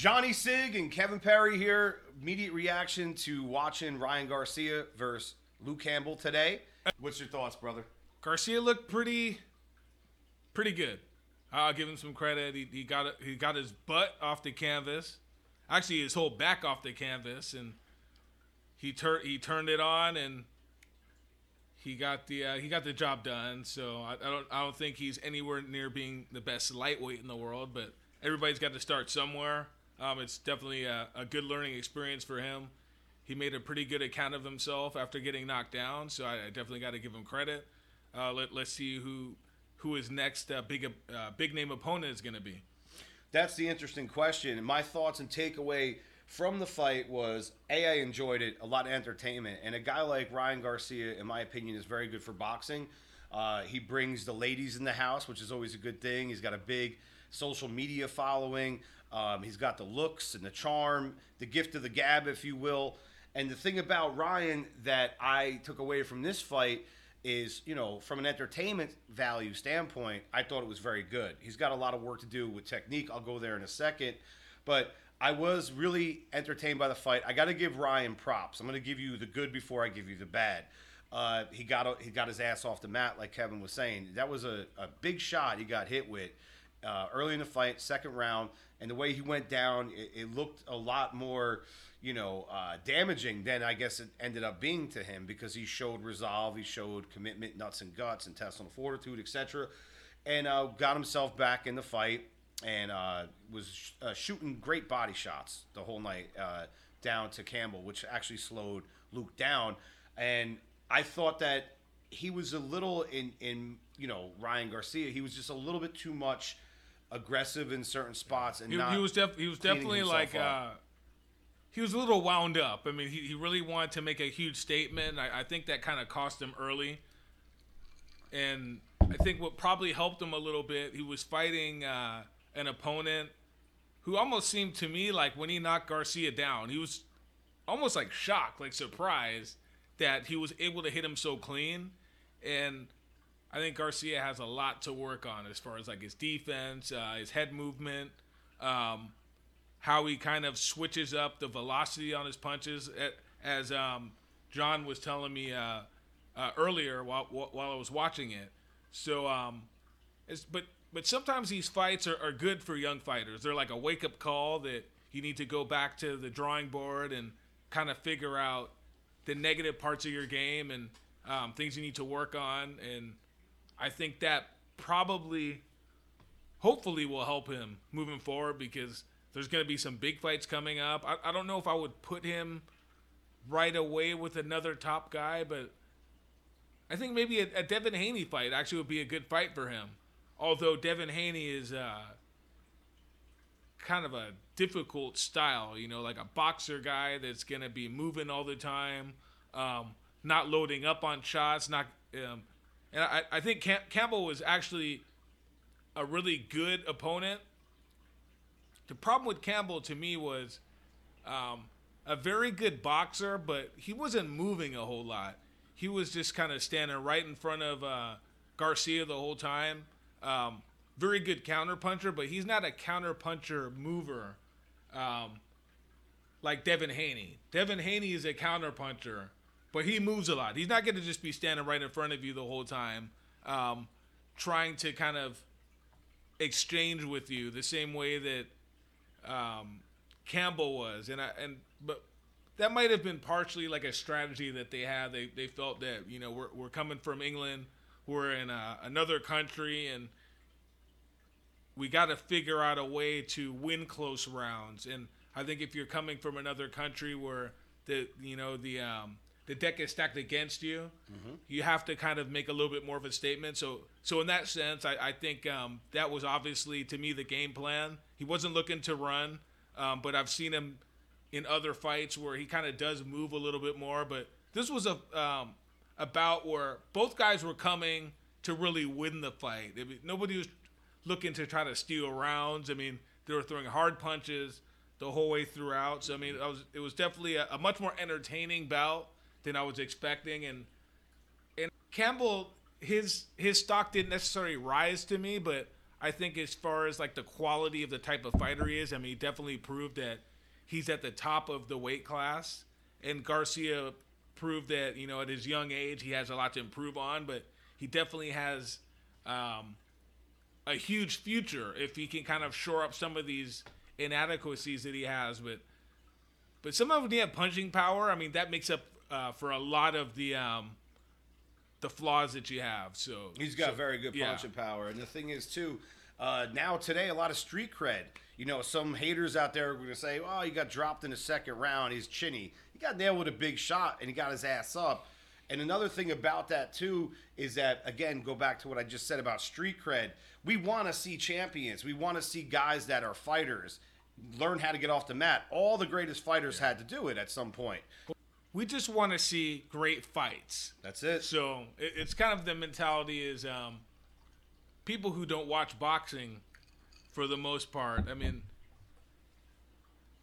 Johnny Sig and Kevin Perry here. Immediate reaction to watching Ryan Garcia versus Luke Campbell today. What's your thoughts, brother? Garcia looked pretty, pretty good. I'll give him some credit. He, he got he got his butt off the canvas, actually his whole back off the canvas, and he turned he turned it on and he got the uh, he got the job done. So I, I, don't I don't think he's anywhere near being the best lightweight in the world, but everybody's got to start somewhere. Um, it's definitely a, a, good learning experience for him. He made a pretty good account of himself after getting knocked down, so I, I definitely got to give him credit. Uh, let, let's see who who his next uh, big uh, big name opponent is going to be. That's the interesting question. My thoughts and takeaway from the fight was a I enjoyed it, a lot of entertainment, and a guy like Ryan Garcia, in my opinion, is very good for boxing. Uh, he brings the ladies in the house, which is always a good thing. He's got a big social media following. Um, he's got the looks and the charm, the gift of the gab, if you will. And the thing about Ryan that I took away from this fight is, you know, from an entertainment value standpoint, I thought it was very good. He's got a lot of work to do with technique. I'll go there in a second. But I was really entertained by the fight. I got to give Ryan props. I'm going to give you the good before I give you the bad. Uh, he got he got his ass off the mat, like Kevin was saying. That was a, a big shot he got hit with uh, early in the fight, second round, and the way he went down, it, it looked a lot more you know, uh, damaging than I guess it ended up being to him because he showed resolve, he showed commitment, nuts and guts, intestinal fortitude, etc., and uh, got himself back in the fight and uh, was uh, shooting great body shots the whole night uh, down to Campbell, which actually slowed Luke down. And I thought that he was a little in in you know Ryan Garcia, he was just a little bit too much aggressive in certain spots and he, he was def- he was definitely like he was a little wound up. I mean, he, he really wanted to make a huge statement. I, I think that kind of cost him early. And I think what probably helped him a little bit, he was fighting uh, an opponent who almost seemed to me like when he knocked Garcia down, he was almost like shocked, like surprised that he was able to hit him so clean. And I think Garcia has a lot to work on as far as like his defense, uh, his head movement. Um, how he kind of switches up the velocity on his punches, as um, John was telling me uh, uh, earlier while while I was watching it. So, um, but but sometimes these fights are, are good for young fighters. They're like a wake up call that you need to go back to the drawing board and kind of figure out the negative parts of your game and um, things you need to work on. And I think that probably, hopefully, will help him moving forward because there's going to be some big fights coming up. I, I don't know if I would put him right away with another top guy, but I think maybe a, a Devin Haney fight actually would be a good fight for him. Although Devin Haney is uh, kind of a difficult style, you know, like a boxer guy that's going to be moving all the time, um, not loading up on shots, not. Um, and I, I think Cam- Campbell was actually a really good opponent the problem with Campbell to me was um, a very good boxer, but he wasn't moving a whole lot. He was just kind of standing right in front of uh, Garcia the whole time. Um, very good counter puncher, but he's not a counter puncher mover um, like Devin Haney. Devin Haney is a counter puncher, but he moves a lot. He's not going to just be standing right in front of you the whole time, um, trying to kind of exchange with you the same way that um, Campbell was, and I and but that might have been partially like a strategy that they had. They they felt that you know we're we're coming from England, we're in a, another country, and we got to figure out a way to win close rounds. And I think if you're coming from another country where the you know the um, the deck is stacked against you, mm-hmm. you have to kind of make a little bit more of a statement. So so in that sense, I, I think um, that was obviously to me the game plan. He wasn't looking to run, um, but I've seen him in other fights where he kind of does move a little bit more. But this was a um, about where both guys were coming to really win the fight. I mean, nobody was looking to try to steal rounds. I mean, they were throwing hard punches the whole way throughout. So I mean, it was it was definitely a, a much more entertaining bout than I was expecting. And and Campbell, his his stock didn't necessarily rise to me, but I think as far as like the quality of the type of fighter he is, I mean, he definitely proved that he's at the top of the weight class. And Garcia proved that you know at his young age he has a lot to improve on, but he definitely has um, a huge future if he can kind of shore up some of these inadequacies that he has. But but some of them have punching power. I mean that makes up uh, for a lot of the um, the flaws that you have. So he's got so, very good punching yeah. power, and the thing is too. Uh, now today, a lot of street cred. You know, some haters out there are going to say, "Oh, he got dropped in the second round. He's chinny." He got nailed with a big shot, and he got his ass up. And another thing about that too is that again, go back to what I just said about street cred. We want to see champions. We want to see guys that are fighters learn how to get off the mat. All the greatest fighters yeah. had to do it at some point. We just want to see great fights. That's it. So it's kind of the mentality is um, people who don't watch boxing, for the most part. I mean,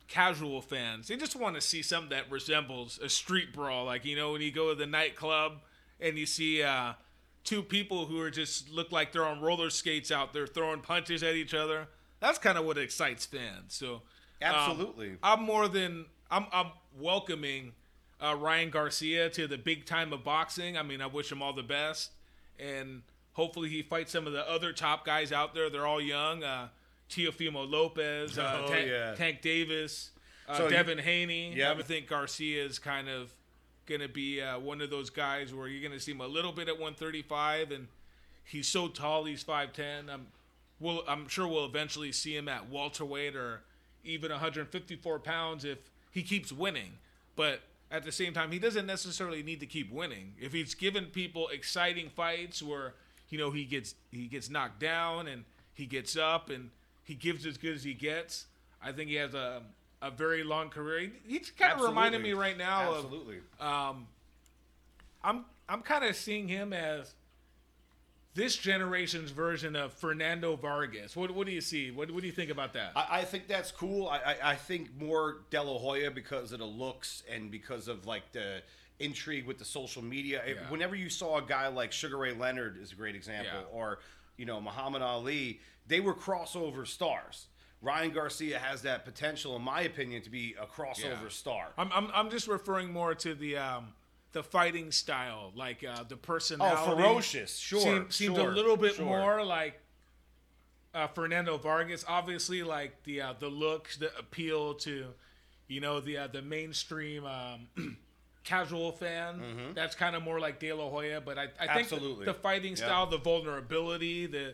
casual fans. They just want to see something that resembles a street brawl. Like, you know, when you go to the nightclub and you see uh, two people who are just look like they're on roller skates out there throwing punches at each other. That's kind of what excites fans. So, um, absolutely. Um, I'm more than I'm, I'm welcoming uh, Ryan Garcia to the big time of boxing. I mean, I wish him all the best. And hopefully he fights some of the other top guys out there. They're all young. Uh, Teofimo Lopez, uh, oh, Tank, yeah. Tank Davis, uh, so Devin Haney. Yeah, I think Garcia is kind of going to be uh, one of those guys where you're going to see him a little bit at 135, and he's so tall, he's 5'10. I'm, we'll, I'm sure we'll eventually see him at welterweight or even 154 pounds if he keeps winning. But at the same time, he doesn't necessarily need to keep winning. If he's given people exciting fights where you know he gets he gets knocked down and he gets up and he gives as good as he gets. I think he has a a very long career. He's kind of reminding me right now Absolutely. of. Um, I'm I'm kind of seeing him as this generation's version of Fernando Vargas. What, what do you see? What, what do you think about that? I, I think that's cool. I, I, I, think more De La Hoya because of the looks and because of like the intrigue with the social media. Yeah. Whenever you saw a guy like Sugar Ray Leonard is a great example, yeah. or you know Muhammad Ali, they were crossover stars. Ryan Garcia has that potential, in my opinion, to be a crossover yeah. star. I'm, I'm, I'm just referring more to the um, the fighting style, like uh, the personality. Oh, ferocious, sure. Seemed, seemed sure, a little bit sure. more like uh, Fernando Vargas. Obviously, like the uh, the looks, the appeal to, you know, the uh, the mainstream um, casual fan. Mm-hmm. That's kind of more like De La Hoya. But I, I think the, the, fighting style, the vulnerability, the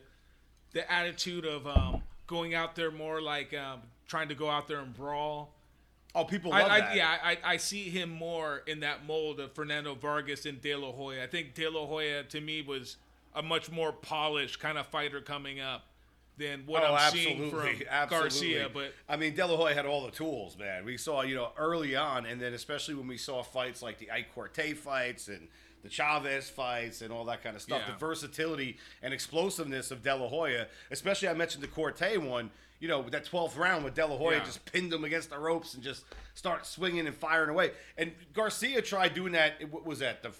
the attitude of um, going out there more like um, trying to go out there and brawl. Oh, people love I, that. Yeah, I, I see him more in that mold of Fernando Vargas and De La Hoya. I think De La Hoya to me was a much more polished kind of fighter coming up than what oh, I'm seeing from absolutely. Garcia. But I mean, De La Hoya had all the tools, man. We saw, you know, early on, and then especially when we saw fights like the Ike Quartey fights and the Chavez fights and all that kind of stuff. Yeah. The versatility and explosiveness of De La Hoya, especially I mentioned the Quartey one. You know, that 12th round with De La Hoya yeah. just pinned him against the ropes and just start swinging and firing away. And Garcia tried doing that. What was that? The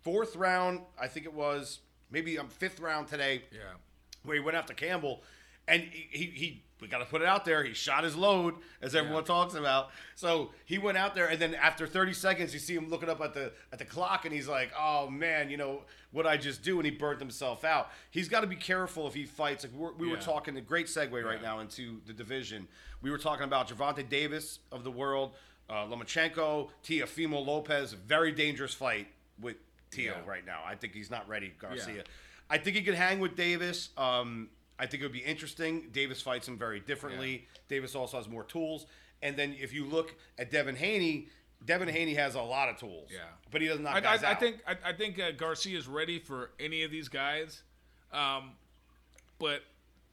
fourth round, I think it was. Maybe um, fifth round today. Yeah. Where he went after Campbell, and he, he, he we got to put it out there. He shot his load, as everyone yeah. talks about. So he went out there, and then after 30 seconds, you see him looking up at the at the clock, and he's like, "Oh man, you know what I just do?" And he burnt himself out. He's got to be careful if he fights. Like we're, we yeah. were talking, a great segue right now into the division. We were talking about Gervonta Davis of the world, uh, Lomachenko, Teofimo Lopez. Very dangerous fight with Teo right now. I think he's not ready, Garcia. I think he could hang with Davis. Um, I think it would be interesting. Davis fights him very differently. Yeah. Davis also has more tools. And then if you look at Devin Haney, Devin Haney has a lot of tools. Yeah, but he doesn't. I, I, I, think I, I think uh, Garcia is ready for any of these guys, um, but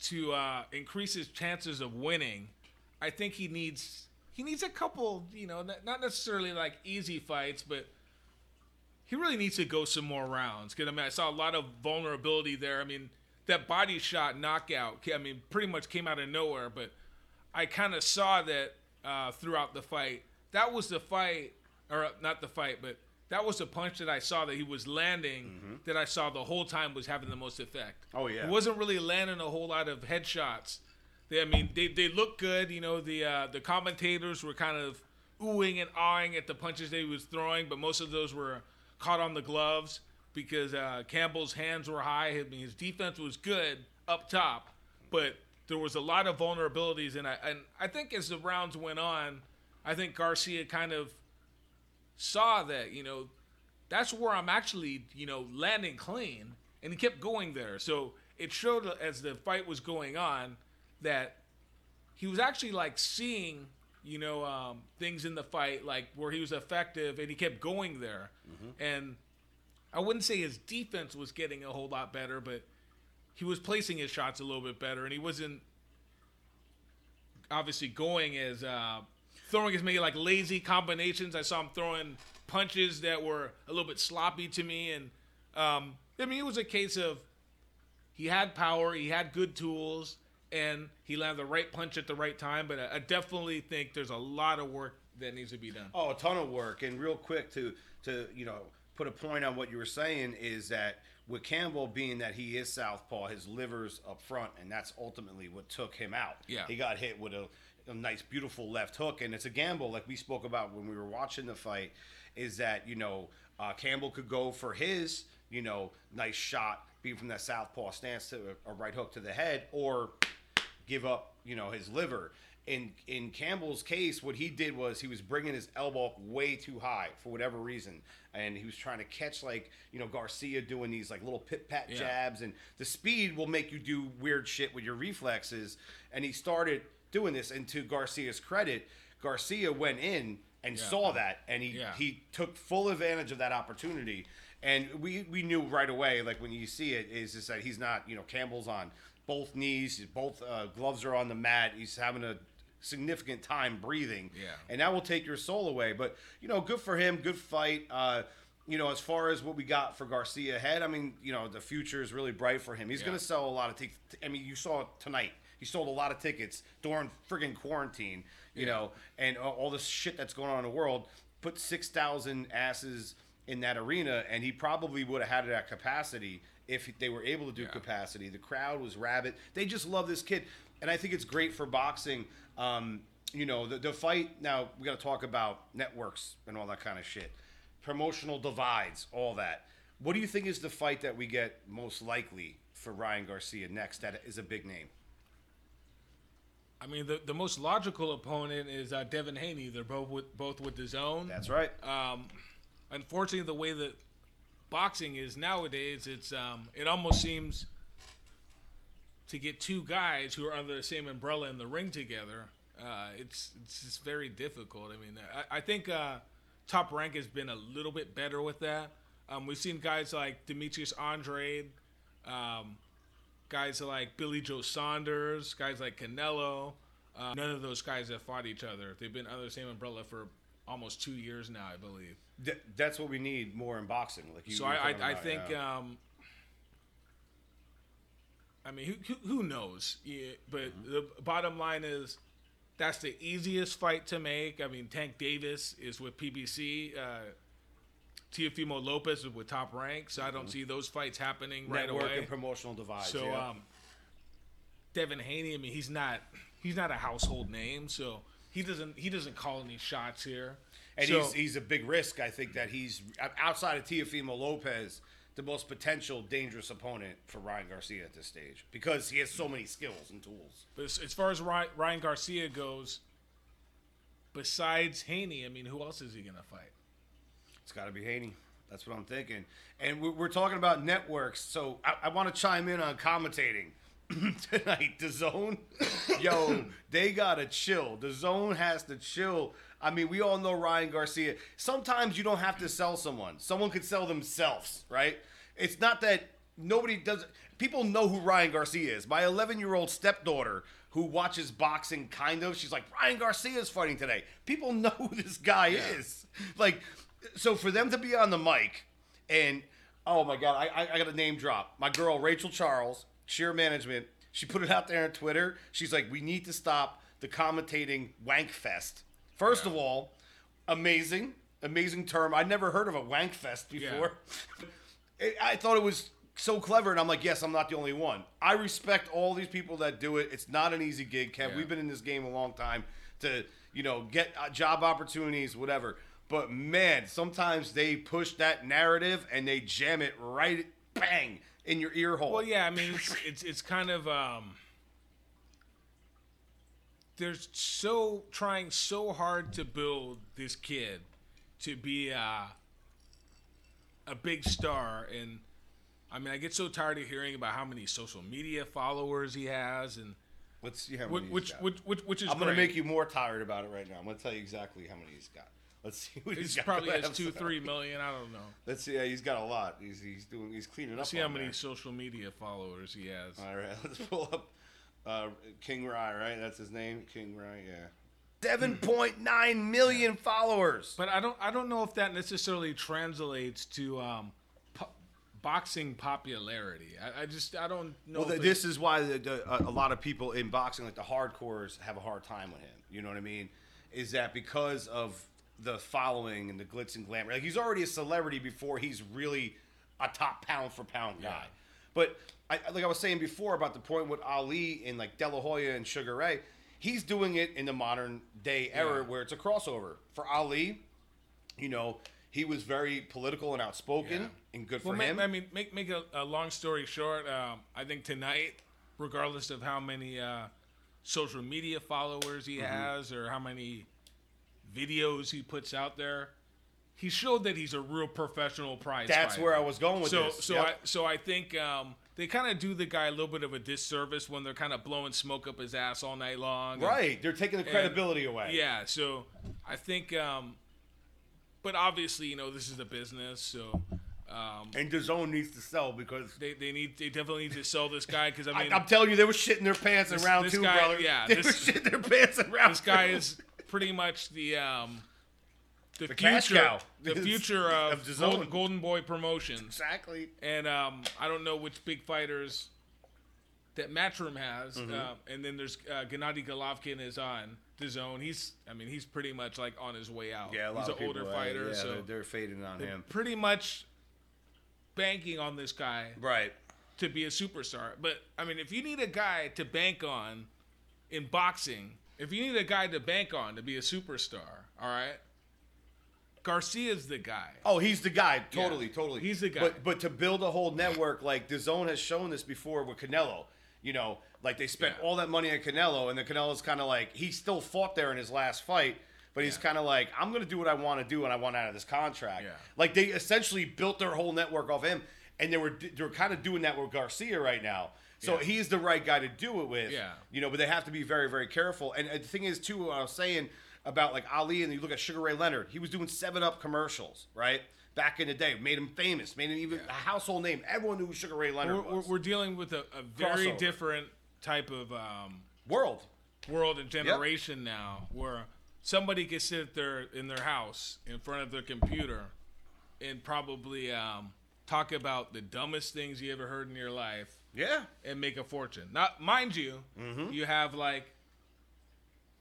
to uh, increase his chances of winning, I think he needs he needs a couple. You know, not necessarily like easy fights, but he really needs to go some more rounds. Because I mean, I saw a lot of vulnerability there. I mean, that body shot knockout. I mean, pretty much came out of nowhere, but I kind of saw that uh, throughout the fight. That was the fight, or not the fight, but that was the punch that I saw that he was landing mm-hmm. that I saw the whole time was having the most effect. Oh yeah, he wasn't really landing a whole lot of headshots. They, I mean, they they look good. You know, the uh, the commentators were kind of oohing and awing at the punches that he was throwing, but most of those were caught on the gloves because uh, Campbell's hands were high. I mean, his defense was good up top, but there was a lot of vulnerabilities, and I and I think as the rounds went on, I think Garcia kind of saw that you know that's where I'm actually you know landing clean, and he kept going there. So it showed as the fight was going on that he was actually like seeing you know um, things in the fight like where he was effective, and he kept going there, mm-hmm. and I wouldn't say his defense was getting a whole lot better, but he was placing his shots a little bit better, and he wasn't obviously going as uh, throwing as many like lazy combinations. I saw him throwing punches that were a little bit sloppy to me, and um, I mean it was a case of he had power, he had good tools, and he landed the right punch at the right time. But I, I definitely think there's a lot of work that needs to be done. Oh, a ton of work, and real quick to to you know put a point on what you were saying is that with Campbell being that he is southpaw, his liver's up front, and that's ultimately what took him out. Yeah, he got hit with a, a nice, beautiful left hook, and it's a gamble, like we spoke about when we were watching the fight. Is that you know uh, Campbell could go for his you know nice shot, being from that southpaw stance to a, a right hook to the head, or give up you know his liver in in Campbell's case, what he did was he was bringing his elbow way too high for whatever reason, and he was trying to catch like you know Garcia doing these like little pit pat yeah. jabs, and the speed will make you do weird shit with your reflexes, and he started doing this. And to Garcia's credit, Garcia went in and yeah. saw that, and he yeah. he took full advantage of that opportunity. And we, we knew right away, like when you see it, is just that he's not, you know, Campbell's on both knees, both uh, gloves are on the mat. He's having a significant time breathing. Yeah. And that will take your soul away. But, you know, good for him. Good fight. Uh, you know, as far as what we got for Garcia ahead, I mean, you know, the future is really bright for him. He's yeah. going to sell a lot of tickets. I mean, you saw tonight. He sold a lot of tickets during friggin' quarantine, you yeah. know, and all this shit that's going on in the world. Put 6,000 asses in that arena, and he probably would have had it at capacity if they were able to do yeah. capacity. The crowd was rabid. They just love this kid. And I think it's great for boxing um, you know, the, the fight. Now we got to talk about networks and all that kind of shit, promotional divides, all that. What do you think is the fight that we get most likely for Ryan Garcia next? That is a big name. I mean, the, the most logical opponent is uh, Devin Haney. They're both with both with DAZN. That's right. Um, unfortunately, the way that boxing is nowadays, it's um, it almost seems to get two guys who are under the same umbrella in the ring together, uh, it's it's just very difficult. I mean, I, I think uh, Top Rank has been a little bit better with that. Um, we've seen guys like Demetrius Andrade, um, guys like Billy Joe Saunders, guys like Canelo. Uh, none of those guys have fought each other. They've been under the same umbrella for almost two years now, I believe. Th- that's what we need more in boxing. Like you, so, I, I, I, think yeah. um, I mean, who, who knows? Yeah, but mm-hmm. the bottom line is that's the easiest fight to make. I mean, Tank Davis is with PBC. Uh, Teofimo Lopez is with Top Rank, so. I don't mm-hmm. see those fights happening Network right away. and promotional divide. So, yeah. um, Devin Haney, I mean, he's not he's not a household name, so he doesn't he doesn't call any shots here. And so, he's he's a big risk. I think that he's outside of Teofimo Lopez the most potential dangerous opponent for Ryan Garcia at this stage because he has so many skills and tools. But as, as far as Ryan Garcia goes, besides Haney, I mean, who else is he going to fight? It's got to be Haney. That's what I'm thinking. And we're, we're talking about networks, so I, I want to chime in on commentating tonight. DAZN, yo, they gotta chill. DAZN has to chill. I mean, we all know Ryan Garcia. Sometimes you don't have to sell someone. Someone could sell themselves, right? It's not that nobody does. People know who Ryan Garcia is. My 11 year old stepdaughter who watches boxing, kind of, she's like, Ryan Garcia is fighting today. People know who this guy yeah. is. Like, so for them to be on the mic and, oh my God, I, I, I got a name drop. My girl, Rachel Charles, Sheer Management, she put it out there on Twitter. She's like, we need to stop the commentating wank fest. First yeah. of all, amazing amazing term. I'd never heard of a wank fest before. Yeah. I thought it was so clever, and I'm like, yes, I'm not the only one. I respect all these people that do it. It's not an easy gig, Kev. Yeah. We've been in this game a long time to, you know, get uh, job opportunities, whatever. But man, sometimes they push that narrative and they jam it right, bang, in your ear hole. Well, yeah, I mean, it's it's, it's kind of um, they're so trying so hard to build this kid to be uh, a big star and I mean I get so tired of hearing about how many social media followers he has and let's see how many which which, which, which is I'm going to make you more tired about it right now. I'm going to tell you exactly how many he's got. Let's see what he's, he's probably has two, three million. I don't know. Let's see. Yeah, he's got a lot. He's he's doing. He's cleaning let's up. See how many there. social media followers he has. All right, let's pull up uh, King Rye. Right, that's his name. King Rye. Yeah. Seven point nine million followers. But I don't. I don't know if that necessarily translates to um, po- boxing popularity. I, I, just. I don't know. Well, this is why the, the, a lot of people in boxing, like the hardcores, have a hard time with him. You know what I mean? Is that because of the following and the glitz and glamour. Like he's already a celebrity before he's really a top pound for pound guy. Yeah. But I, like I was saying before about the point with Ali and like De La Hoya and Sugar Ray, he's doing it in the modern day era yeah. where it's a crossover. For Ali, you know, he was very political and outspoken yeah. and good for well, him. I mean, make make a, a long story short. Um, I think tonight, regardless of how many uh, social media followers he mm-hmm. has or how many videos he puts out there, he showed that he's a real professional prize. That's fighter. where I was going with so, this. So, yep. I, so I think um, they kind of do the guy a little bit of a disservice when they're kind of blowing smoke up his ass all night long. Right, and, they're taking the credibility and, away. Yeah, so I think, um, but obviously, you know, this is a business, so. Um, and DAZN needs to sell because they, they need they definitely need to sell this guy because I mean I, am telling you they were shitting their pants this, in round two, guy, brother. Yeah, they this, were shitting their pants in round. This guy is pretty much the um, the, the future, the future of, of Golden, Golden, Boy Promotions. Exactly. And um, I don't know which big fighters that Matchroom has, mm-hmm. uh, and then there's uh, Gennady Golovkin is on DAZN. He's, I mean, he's pretty much like on his way out. Yeah, a lot he's an older fighter, yeah, so they're, they're fading on him. Pretty much banking on this guy, right, to be a superstar. But I mean, if you need a guy to bank on in boxing, if you need a guy to bank on to be a superstar, all right, Garcia's the guy. Oh, he's the guy. Totally, yeah. totally. He's the guy. But but to build a whole network like DAZN has shown this before with Canelo. You know, like they spent yeah. all that money on Canelo, and then Canelo's kind of like he still fought there in his last fight, but he's yeah. kind of like I'm gonna do what I want to do, and I want out of this contract. Yeah. Like they essentially built their whole network off him, and they were they're kind of doing that with Garcia right now. So yeah. he's the right guy to do it with. Yeah. You know, but they have to be very very careful. And the thing is too, I was saying about like Ali and you look at Sugar Ray Leonard, he was doing 7 Up commercials, right? Back in the day, made him famous, made him even yeah. a household name. Everyone knew who Sugar Ray Leonard we're, was. We're dealing with a, a very Crossover. different type of um, world, world and generation yep. now, where somebody can sit there in their house in front of their computer and probably um, talk about the dumbest things you ever heard in your life. Yeah, and make a fortune. Not mind you, mm-hmm. you have like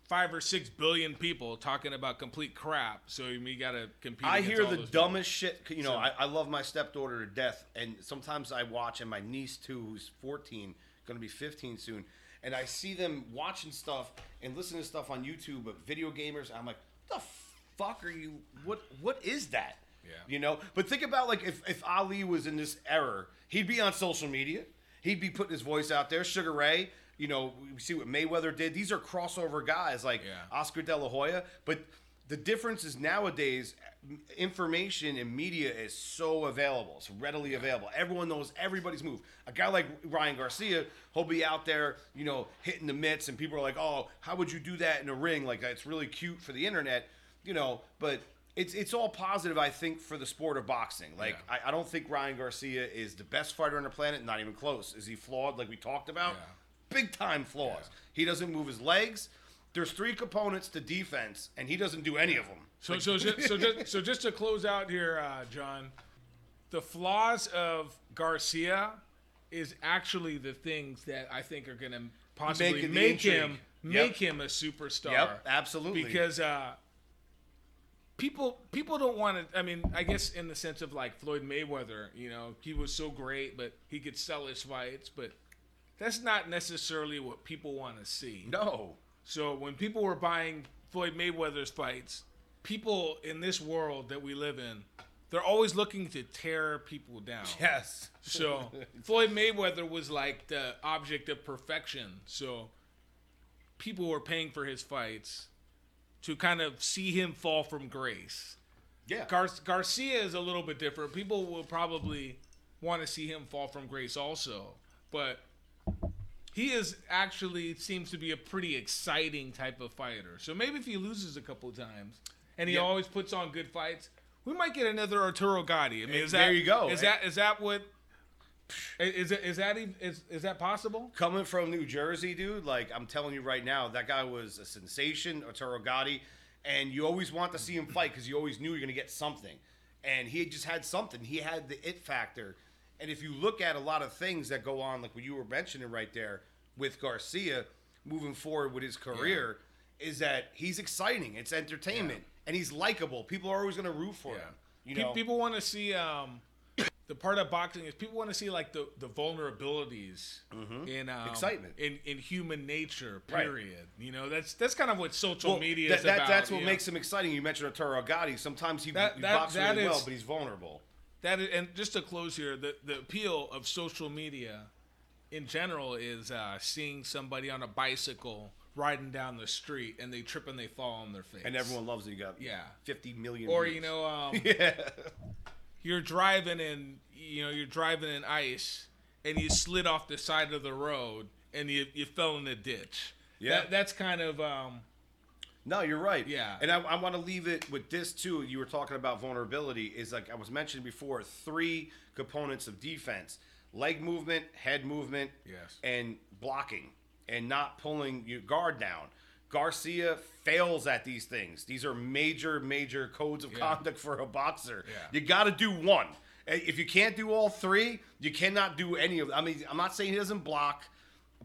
five or six billion people talking about complete crap. So you got to compete. I hear the dumbest people. shit. You know, so, I, I, love my stepdaughter to death, and sometimes I watch, and my niece too, who's 14, going to be 15 soon, and I see them watching stuff and listening to stuff on YouTube of video gamers. I'm like, the fuck are you? What What is that? Yeah. You know, but think about like if, if Ali was in this era, he'd be on social media. He'd be putting his voice out there. Sugar Ray, you know, we see what Mayweather did. These are crossover guys like yeah. Oscar De La Hoya. But the difference is nowadays, information and media is so available. It's readily available. Everyone knows everybody's move. A guy like Ryan Garcia, he'll be out there, you know, hitting the mitts, and people are like, "Oh, how would you do that in a ring? Like it's really cute for the internet." You know, but it's it's all positive, I think, for the sport of boxing. Like yeah. I, I, don't think Ryan Garcia is the best fighter on the planet, not even close. Is he flawed, like we talked about? Yeah big time flaws. Yeah. He doesn't move his legs. There's three components to defense, and he doesn't do any of them. So, like, so, just, so, just, so just to close out here, uh, John, the flaws of Garcia is actually the things that I think are going to possibly make, make him make yep. him a superstar. Yep, absolutely. Because uh, people people don't want to. I mean, I guess in the sense of like Floyd Mayweather, you know, he was so great, but he could sell his fights, but that's not necessarily what people want to see. No. So when people were buying Floyd Mayweather's fights, people in this world that we live in, they're always looking to tear people down. Yes. So Floyd Mayweather was like the object of perfection. So people were paying for his fights to kind of see him fall from grace. Yeah. Gar- Garcia is a little bit different. People will probably want to see him fall from grace also, but he is actually seems to be a pretty exciting type of fighter. So maybe if he loses a couple times and he Yeah. always puts on good fights, we might get another Arturo Gatti. I mean, is There that you go. Is eh? that is that what? Is it is that even, is is that possible? Coming from New Jersey, dude, like I'm telling you right now, that guy was a sensation, Arturo Gatti, and you always want to see him fight because you always knew you're gonna get something, and he just had something. He had the it factor, and if you look at a lot of things that go on, like what you were mentioning right there with Garcia, moving forward with his career, is that he's exciting. It's entertainment, and he's likable. People are always gonna root for him. You know, people want to see um, the part of boxing is people want to see like the the vulnerabilities in um, Mm-hmm. Excitement. in in human nature. Right. Period. You know, that's that's kind of what social Well, media that, is that- about. That's what makes him exciting. You mentioned Arturo Gatti. Sometimes he, That- he that- boxes really well, but he's vulnerable. That is, and just to close here, the the appeal of social media in general is uh, seeing somebody on a bicycle riding down the street and they trip and they fall on their face. And everyone loves it. You got Yeah. 50 million. or views. you know, um, yeah. You're driving in you know you're driving in ice and you slid off the side of the road and you, you fell in the ditch Yeah. that, that's kind of um No, you're right. Yeah. And I, I want to leave it with this too. You were talking about vulnerability. Is like I was mentioning before, three components of defense: leg movement, head movement, Yes. and blocking, and not pulling your guard down. Garcia fails at these things. These are major, major codes of Yeah. conduct for a boxer. Yeah. You got to do one. If you can't do all three, you cannot do any of. Them. I mean, I'm not saying he doesn't block,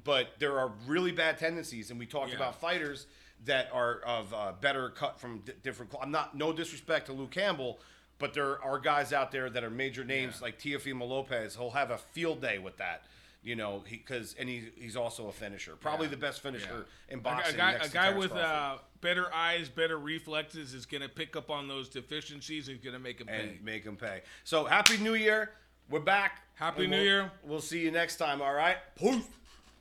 but there are really bad tendencies, and we talked Yeah. about fighters that are of uh, better cut from di- different. I'm not no disrespect to Luke Campbell, but there are guys out there that are major names like Teofimo Lopez. He'll have a field day with that, you know, he because and he, he's also a finisher, probably Yeah. the best finisher in a, boxing. a guy, a guy with uh, better eyes better reflexes is going to pick up on those deficiencies and going to make him pay make him pay. So happy New Year! We're back. Happy New we'll- Year. We'll see you next time. All right. Peace.